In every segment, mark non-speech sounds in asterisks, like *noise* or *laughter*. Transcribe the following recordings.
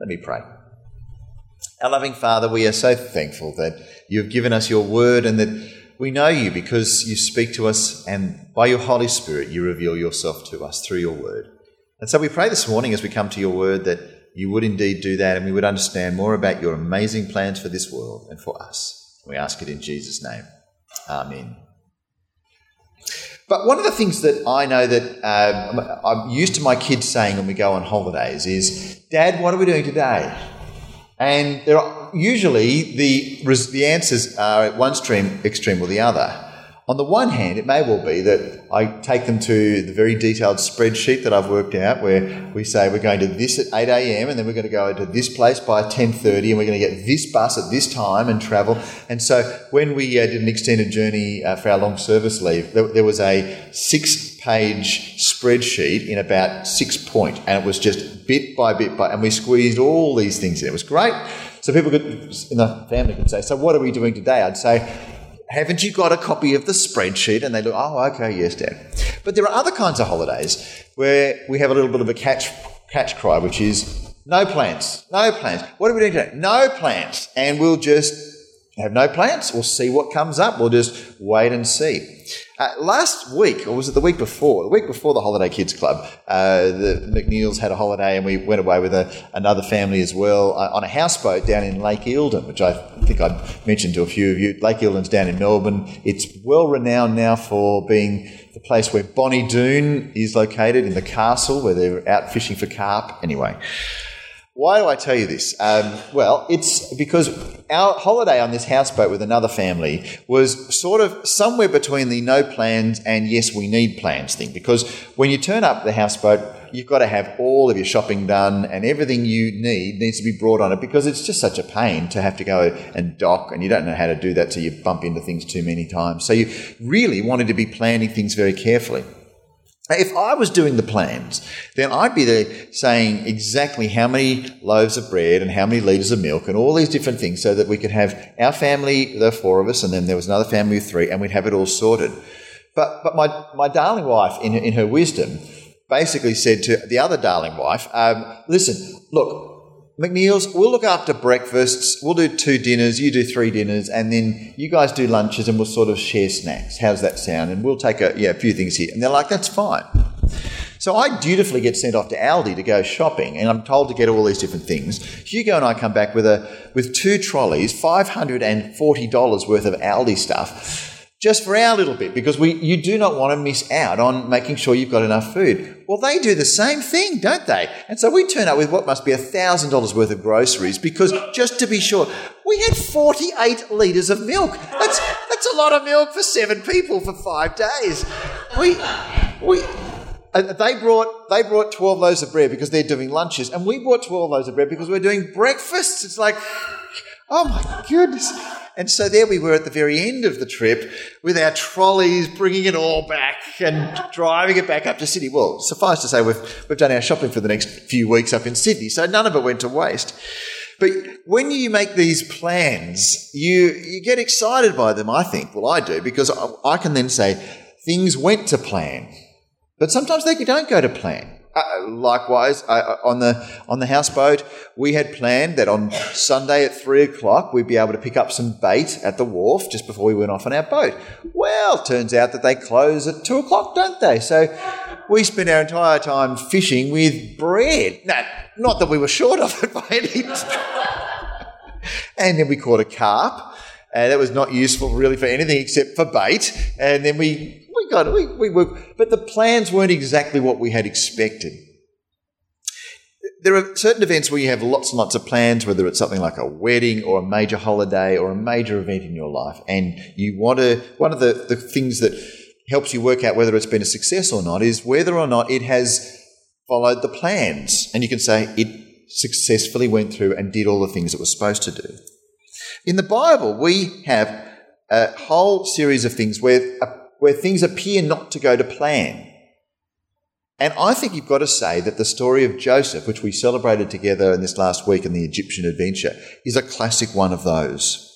Let me pray. Our loving Father, we are so thankful that you have given us your word and that we know you because you speak to us and by your Holy Spirit you reveal yourself to us through your word. And so we pray this morning as we come to your word that you would indeed do that and we would understand more about your amazing plans for this world and for us. We ask it in Jesus' name. Amen. But one of the things that I know that um, I'm used to my kids saying when we go on holidays is, Dad, what are we doing today? And there are usually the, the answers are at one extreme, extreme or the other. On the one hand, it may well be that I take them to the very detailed spreadsheet that I've worked out where we say we're going to this at 8 a.m. and then we're going to go to this place by 10.30 and we're going to get this bus at this time and travel. And so when we uh, did an extended journey uh, for our long service leave, there, there was a six page spreadsheet in about six point and it was just bit by bit by, and we squeezed all these things in. It was great. So people could, in the family could say, so what are we doing today? I'd say, haven't you got a copy of the spreadsheet? And they look, oh, okay, yes, Dad. But there are other kinds of holidays where we have a little bit of a catch, catch cry, which is no plans, no plans. What are we doing today? No plans. And we'll just have no plans. We'll see what comes up. We'll just wait and see. Uh, last week, or was it the week before? The week before the Holiday Kids Club, uh, the McNeils had a holiday and we went away with a, another family as well uh, on a houseboat down in Lake Eildon, which I think I mentioned to a few of you. Lake Eildon's down in Melbourne. It's well renowned now for being the place where Bonnie Doon is located in the castle where they're out fishing for carp. Anyway. Why do I tell you this? Um, well, it's because our holiday on this houseboat with another family was sort of somewhere between the no plans and yes, we need plans thing. Because when you turn up the houseboat, you've got to have all of your shopping done and everything you need needs to be brought on it because it's just such a pain to have to go and dock and you don't know how to do that so you bump into things too many times. So you really wanted to be planning things very carefully. If I was doing the plans, then I'd be there saying exactly how many loaves of bread and how many litres of milk and all these different things so that we could have our family, the four of us, and then there was another family of three, and we'd have it all sorted. But, but my, my darling wife, in, in her wisdom, basically said to the other darling wife, um, listen, look, McNeil's, we'll look after breakfasts. We'll do two dinners. You do three dinners, and then you guys do lunches, and we'll sort of share snacks. How's that sound? And we'll take a yeah a few things here. And they're like, that's fine. So I dutifully get sent off to Aldi to go shopping, and I'm told to get all these different things. Hugo and I come back with a with two trolleys, five hundred and forty dollars worth of Aldi stuff just for our little bit because we you do not want to miss out on making sure you've got enough food. Well, they do the same thing, don't they? And so we turn up with what must be thousand dollars worth of groceries because just to be sure, we had forty eight litres of milk. That's that's a lot of milk for seven people for five days. We we. they brought they brought twelve loaves of bread because they're doing lunches, and we brought twelve loaves of bread because we're doing breakfasts. It's like, oh my goodness! And so there we were at the very end of the trip with our trolleys, bringing it all back and driving it back up to Sydney. Well, suffice to say, we've, we've done our shopping for the next few weeks up in Sydney, so none of it went to waste. But when you make these plans, you, you get excited by them, I think. Well, I do, because I, I can then say things went to plan. But sometimes they don't go to plan. Uh, likewise, uh, on the on the houseboat, we had planned that on Sunday at three o'clock we'd be able to pick up some bait at the wharf just before we went off on our boat. Well, turns out that they close at two o'clock, don't they? So we spent our entire time fishing with bread. No, not that we were short of it by any. *laughs* and then we caught a carp. uh, that was not useful really for anything except for bait. And then we got. We, we but the plans weren't exactly what we had expected. There are certain events where you have lots and lots of plans, whether it's something like a wedding or a major holiday or a major event in your life, and you want to. One of the, the things that helps you work out whether it's been a success or not is whether or not it has followed the plans. And you can say it successfully went through and did all the things it was supposed to do. In the Bible, we have a whole series of things where a where things appear not to go to plan. And I think you've got to say that the story of Joseph, which we celebrated together in this last week in the Egyptian adventure, is a classic one of those.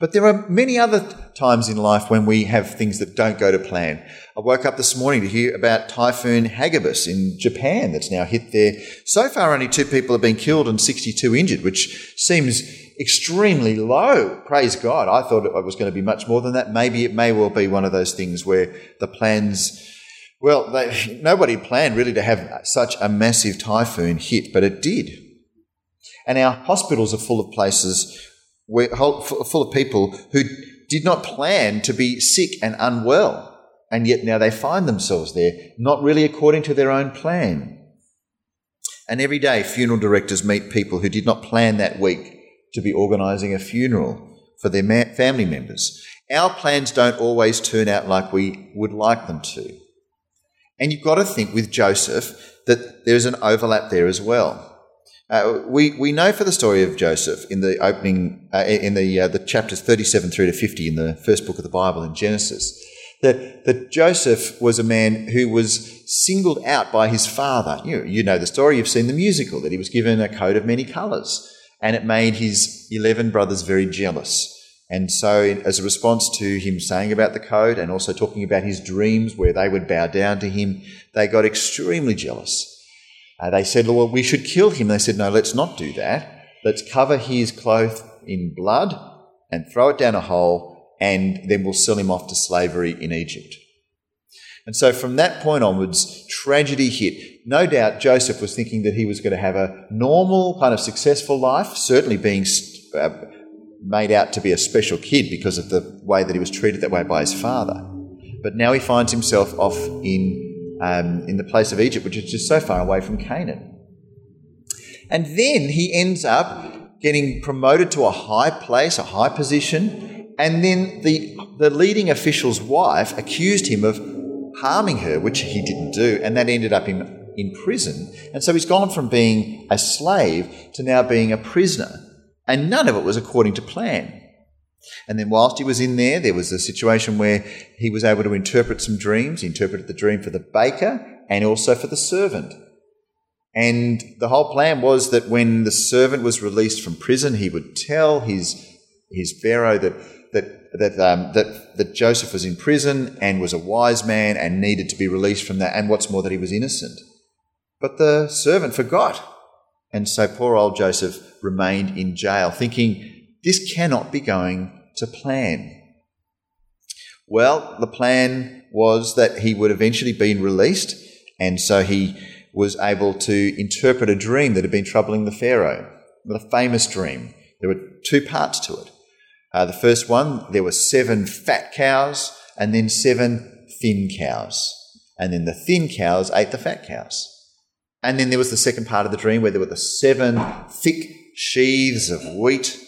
But there are many other times in life when we have things that don't go to plan. I woke up this morning to hear about Typhoon Hagibis in Japan that's now hit there. So far, only two people have been killed and 62 injured, which seems extremely low. Praise God. I thought it was going to be much more than that. Maybe it may well be one of those things where the plans, well, they, *laughs* nobody planned really to have such a massive typhoon hit, but it did. And our hospitals are full of places where, full of people who did not plan to be sick and unwell. And yet now they find themselves there, not really according to their own plan. And every day, funeral directors meet people who did not plan that week to be organising a funeral for their ma- family members. Our plans don't always turn out like we would like them to. And you've got to think with Joseph that there's an overlap there as well. Uh, we, we know for the story of Joseph in the opening, uh, in the, uh, the chapters 37 through to 50 in the first book of the Bible in Genesis, that, that Joseph was a man who was singled out by his father. You, you know the story, you've seen the musical, that he was given a coat of many colours, and it made his 11 brothers very jealous. And so, as a response to him saying about the code and also talking about his dreams where they would bow down to him, they got extremely jealous. Uh, they said, well, we should kill him. They said, no, let's not do that. Let's cover his clothes in blood and throw it down a hole, and then we'll sell him off to slavery in Egypt. And so from that point onwards, tragedy hit. No doubt Joseph was thinking that he was going to have a normal, kind of successful life, certainly being uh, made out to be a special kid because of the way that he was treated that way by his father. But now he finds himself off in um, in the place of Egypt, which is just so far away from Canaan. And then he ends up getting promoted to a high place, a high position, and then the, the leading official's wife accused him of harming her, which he didn't do, and that ended up in, in prison. And so he's gone from being a slave to now being a prisoner. And none of it was according to plan. And then, whilst he was in there, there was a situation where he was able to interpret some dreams. He interpreted the dream for the baker and also for the servant. And the whole plan was that when the servant was released from prison, he would tell his, his Pharaoh that, that, that, um, that, that Joseph was in prison and was a wise man and needed to be released from that. And what's more, that he was innocent. But the servant forgot. And so poor old Joseph remained in jail, thinking, this cannot be going to plan. Well, the plan was that he would eventually be released, and so he was able to interpret a dream that had been troubling the Pharaoh, the famous dream. There were two parts to it. Uh, the first one, there were seven fat cows and then seven thin cows. And then the thin cows ate the fat cows. And then there was the second part of the dream where there were the seven thick sheaves of wheat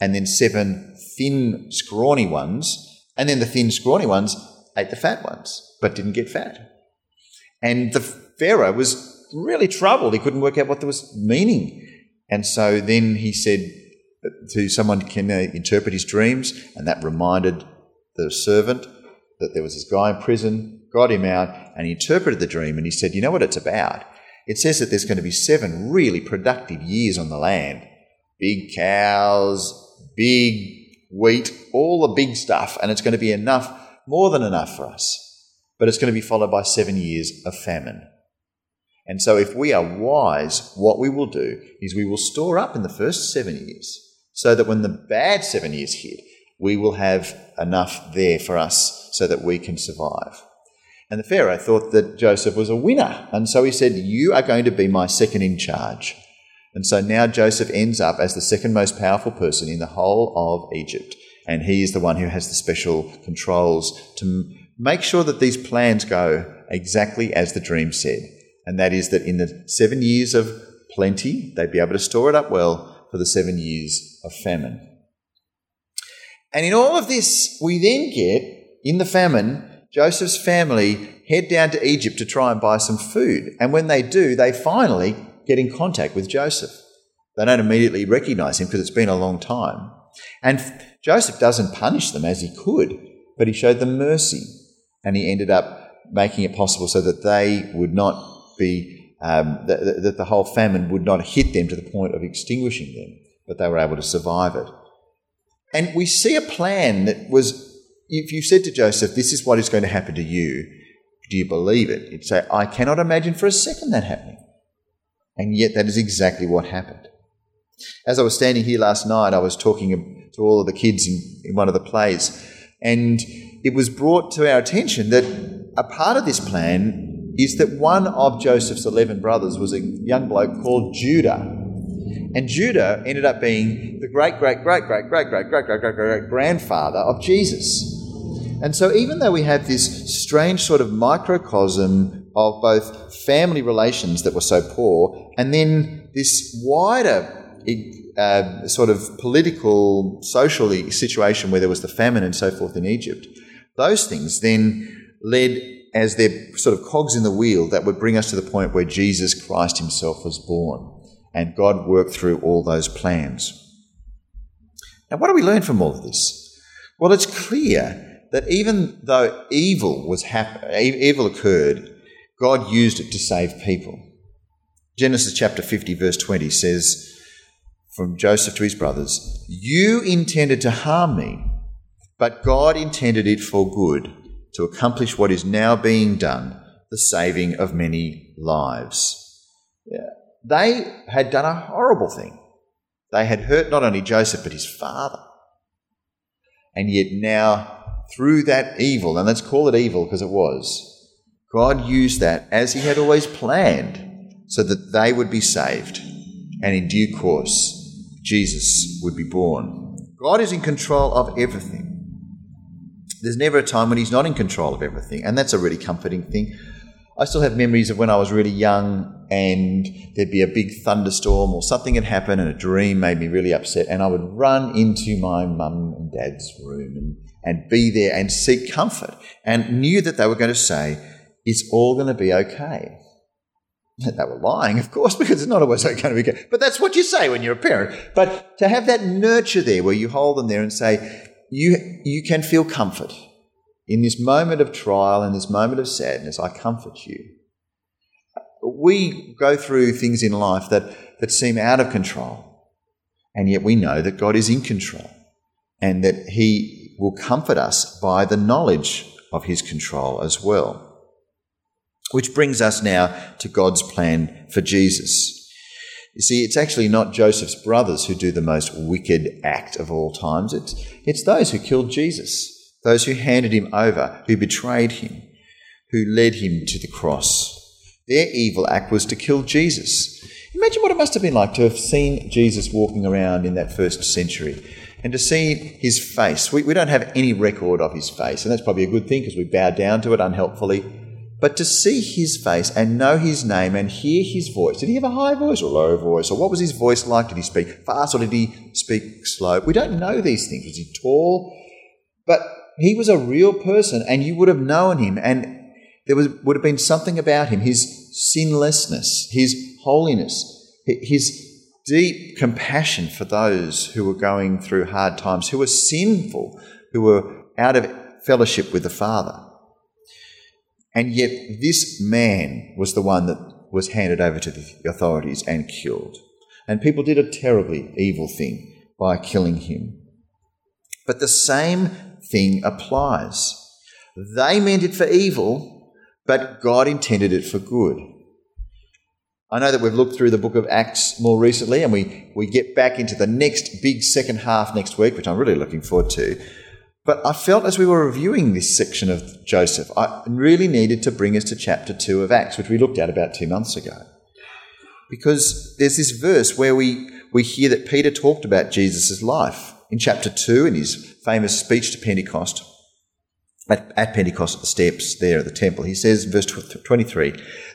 and then seven thin, scrawny ones, and then the thin, scrawny ones ate the fat ones, but didn't get fat. And the Pharaoh was really troubled. He couldn't work out what there was meaning. And so then he said to someone, Can they interpret his dreams? And that reminded the servant that there was this guy in prison, got him out, and he interpreted the dream. And he said, You know what it's about? It says that there's going to be seven really productive years on the land. Big cows, big wheat, all the big stuff, and it's going to be enough, more than enough for us. But it's going to be followed by seven years of famine. And so, if we are wise, what we will do is we will store up in the first seven years so that when the bad seven years hit, we will have enough there for us so that we can survive. And the Pharaoh thought that Joseph was a winner. And so he said, You are going to be my second in charge. And so now Joseph ends up as the second most powerful person in the whole of Egypt. And he is the one who has the special controls to make sure that these plans go exactly as the dream said. And that is that in the seven years of plenty, they'd be able to store it up well for the seven years of famine. And in all of this, we then get, in the famine, Joseph's family head down to Egypt to try and buy some food. And when they do, they finally get in contact with Joseph. They don't immediately recognize him because it's been a long time. And Joseph doesn't punish them as he could, but he showed them mercy. And he ended up making it possible so that they would not be, um, that, that the whole famine would not hit them to the point of extinguishing them, but they were able to survive it. And we see a plan that was, if you said to Joseph, This is what is going to happen to you, do you believe it? He'd say, I cannot imagine for a second that happening. And yet, that is exactly what happened. As I was standing here last night, I was talking to all of the kids in, in one of the plays, and it was brought to our attention that a part of this plan is that one of Joseph's 11 brothers was a young bloke called Judah. And Judah ended up being the great, great, great, great, great, great, great, great, great, great grandfather of Jesus. And so, even though we have this strange sort of microcosm of both family relations that were so poor, and then this wider uh, sort of political, social situation where there was the famine and so forth in Egypt, those things then led as their sort of cogs in the wheel that would bring us to the point where Jesus Christ himself was born and God worked through all those plans. Now, what do we learn from all of this? Well, it's clear that even though evil was hap- evil occurred, God used it to save people. Genesis chapter 50, verse 20 says, from Joseph to his brothers, You intended to harm me, but God intended it for good, to accomplish what is now being done, the saving of many lives. Yeah. They had done a horrible thing. They had hurt not only Joseph, but his father. And yet now, through that evil, and let's call it evil because it was, God used that as he had always planned so that they would be saved. And in due course, Jesus would be born. God is in control of everything. There's never a time when he's not in control of everything, and that's a really comforting thing. I still have memories of when I was really young and there'd be a big thunderstorm or something had happened and a dream made me really upset and I would run into my mum and dad's room and, and be there and seek comfort and knew that they were going to say, it's all going to be okay. They were lying, of course, *laughs* because it's not always going to be good. But that's what you say when you're a parent. But to have that nurture there where you hold them there and say, you, you can feel comfort in this moment of trial, in this moment of sadness, I comfort you. We go through things in life that, that seem out of control, and yet we know that God is in control and that He will comfort us by the knowledge of His control as well. Which brings us now to God's plan for Jesus. You see, it's actually not Joseph's brothers who do the most wicked act of all times. It's, it's those who killed Jesus those who handed him over, who betrayed him, who led him to the cross. Their evil act was to kill Jesus. Imagine what it must have been like to have seen Jesus walking around in that first century and to see his face. We, we don't have any record of his face, and that's probably a good thing because we bow down to it unhelpfully. But to see his face and know his name and hear his voice. Did he have a high voice or low voice? Or what was his voice like? Did he speak fast or did he speak slow? We don't know these things. Was he tall? But he was a real person and you would have known him and there was, would have been something about him, his sinlessness, his holiness, his deep compassion for those who were going through hard times, who were sinful, who were out of fellowship with the Father. And yet, this man was the one that was handed over to the authorities and killed. And people did a terribly evil thing by killing him. But the same thing applies. They meant it for evil, but God intended it for good. I know that we've looked through the book of Acts more recently, and we, we get back into the next big second half next week, which I'm really looking forward to. But I felt as we were reviewing this section of Joseph, I really needed to bring us to chapter 2 of Acts, which we looked at about two months ago. Because there's this verse where we, we hear that Peter talked about Jesus' life in chapter 2 in his famous speech to Pentecost, at, at Pentecost at the steps there at the temple. He says, verse 23,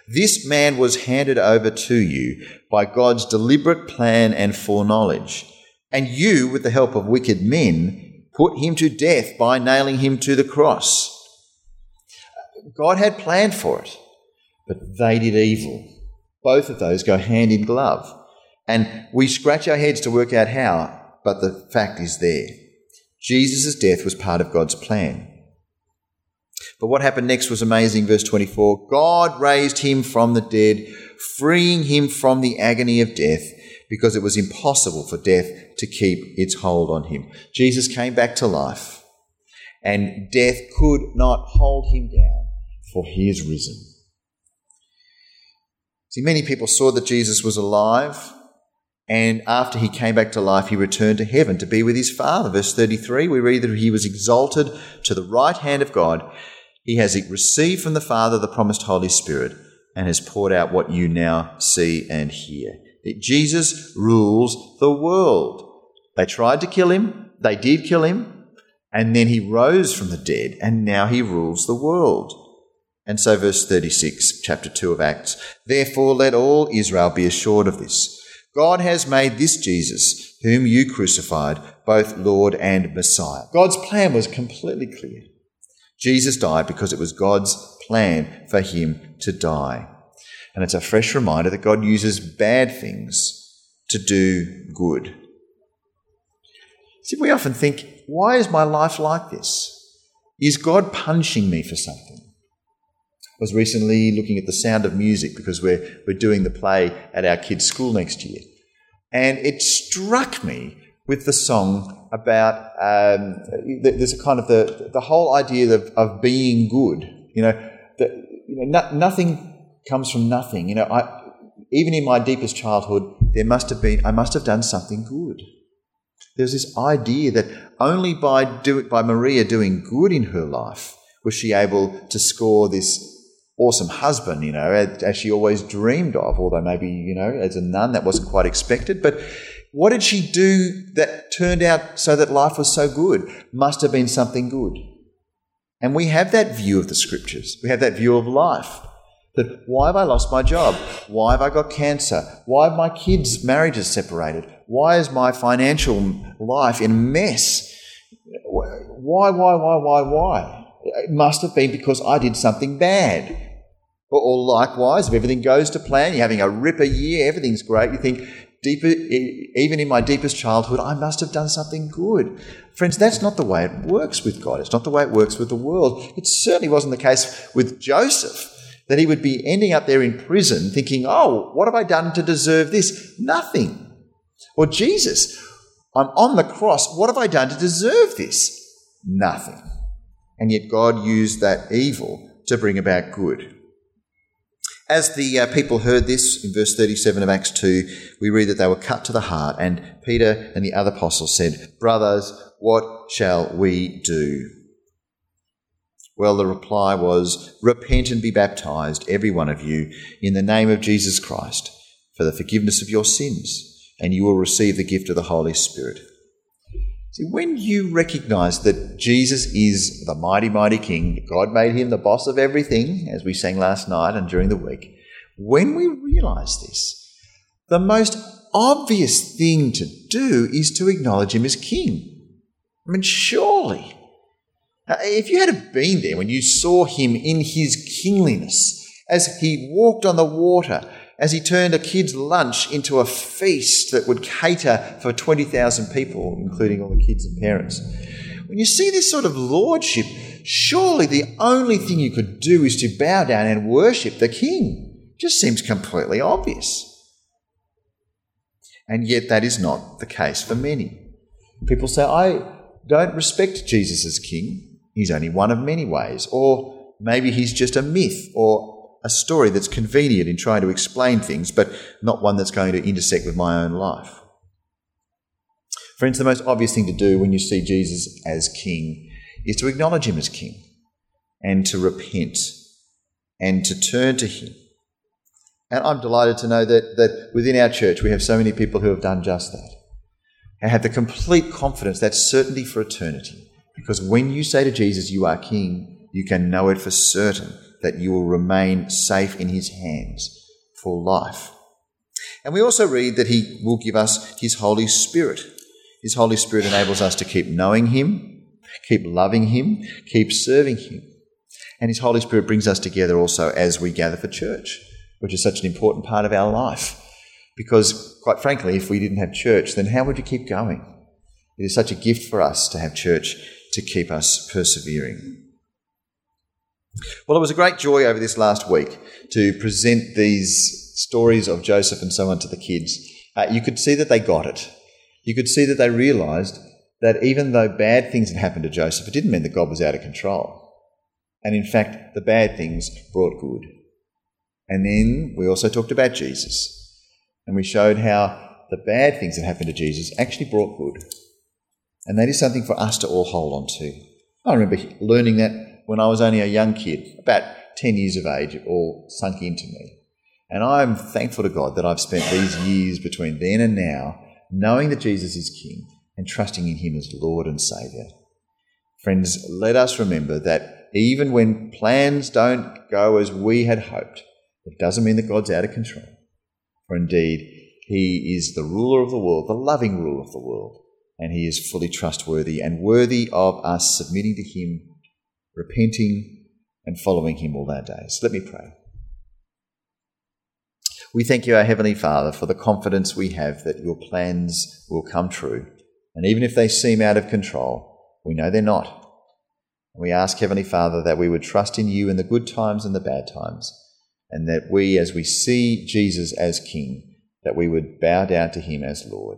This man was handed over to you by God's deliberate plan and foreknowledge, and you, with the help of wicked men, put him to death by nailing him to the cross. God had planned for it, but they did evil. Both of those go hand in glove. And we scratch our heads to work out how, but the fact is there. Jesus' death was part of God's plan. But what happened next was amazing. Verse 24 God raised him from the dead, freeing him from the agony of death, because it was impossible for death to keep its hold on him. Jesus came back to life, and death could not hold him down, for he is risen. See, many people saw that Jesus was alive, and after he came back to life, he returned to heaven to be with his Father. Verse 33, we read that he was exalted to the right hand of God. He has received from the Father the promised Holy Spirit and has poured out what you now see and hear. Jesus rules the world. They tried to kill him, they did kill him, and then he rose from the dead, and now he rules the world. And so, verse 36, chapter 2 of Acts Therefore, let all Israel be assured of this God has made this Jesus, whom you crucified, both Lord and Messiah. God's plan was completely clear. Jesus died because it was God's plan for him to die. And it's a fresh reminder that God uses bad things to do good. See, we often think, why is my life like this? Is God punishing me for something? I was recently looking at the sound of music because we're, we're doing the play at our kids' school next year. And it struck me with the song about um, there's a kind of the, the whole idea of, of being good. You know, that you know, no, nothing comes from nothing. You know, I, even in my deepest childhood, there must have been, I must have done something good. There's this idea that only by, do, by Maria doing good in her life was she able to score this awesome husband, you know, as she always dreamed of, although maybe, you know, as a nun that wasn't quite expected. But what did she do that turned out so that life was so good? Must have been something good. And we have that view of the scriptures. We have that view of life. That why have I lost my job? Why have I got cancer? Why have my kids' marriages separated? Why is my financial life in a mess? Why, why, why, why, why? It must have been because I did something bad. Or, likewise, if everything goes to plan, you're having a ripper year, everything's great, you think, deeper, even in my deepest childhood, I must have done something good. Friends, that's not the way it works with God. It's not the way it works with the world. It certainly wasn't the case with Joseph that he would be ending up there in prison thinking, oh, what have I done to deserve this? Nothing. Or Jesus, I'm on the cross. What have I done to deserve this? Nothing. And yet God used that evil to bring about good. As the uh, people heard this in verse 37 of Acts 2, we read that they were cut to the heart, and Peter and the other apostles said, Brothers, what shall we do? Well, the reply was, Repent and be baptized, every one of you, in the name of Jesus Christ, for the forgiveness of your sins, and you will receive the gift of the Holy Spirit. See, when you recognize that Jesus is the mighty, mighty King, God made him the boss of everything, as we sang last night and during the week, when we realize this, the most obvious thing to do is to acknowledge him as King. I mean, surely if you had been there when you saw him in his kingliness, as he walked on the water, as he turned a kid's lunch into a feast that would cater for 20,000 people, including all the kids and parents. When you see this sort of lordship, surely the only thing you could do is to bow down and worship the king. It just seems completely obvious. And yet, that is not the case for many. People say, I don't respect Jesus as king. He's only one of many ways. Or maybe he's just a myth or a story that's convenient in trying to explain things, but not one that's going to intersect with my own life. Friends, the most obvious thing to do when you see Jesus as King is to acknowledge him as King and to repent and to turn to him. And I'm delighted to know that, that within our church we have so many people who have done just that and have the complete confidence, that certainty for eternity because when you say to Jesus, You are King, you can know it for certain that you will remain safe in his hands for life. And we also read that he will give us his Holy Spirit. His Holy Spirit enables us to keep knowing him, keep loving him, keep serving him. And his Holy Spirit brings us together also as we gather for church, which is such an important part of our life. Because, quite frankly, if we didn't have church, then how would you keep going? It is such a gift for us to have church to keep us persevering. Well, it was a great joy over this last week to present these stories of Joseph and so on to the kids. uh, you could see that they got it. You could see that they realized that even though bad things had happened to Joseph, it didn't mean that God was out of control. And in fact, the bad things brought good. And then we also talked about Jesus. And we showed how the bad things that happened to Jesus actually brought good. And that is something for us to all hold on to. I remember learning that when I was only a young kid, about 10 years of age, it all sunk into me. And I'm thankful to God that I've spent these years between then and now knowing that Jesus is King and trusting in Him as Lord and Saviour. Friends, let us remember that even when plans don't go as we had hoped, it doesn't mean that God's out of control. For indeed, He is the ruler of the world, the loving ruler of the world, and He is fully trustworthy and worthy of us submitting to Him, repenting, and following Him all our days. Let me pray. We thank you, our Heavenly Father, for the confidence we have that your plans will come true. And even if they seem out of control, we know they're not. We ask, Heavenly Father, that we would trust in you in the good times and the bad times, and that we, as we see Jesus as King, that we would bow down to him as Lord.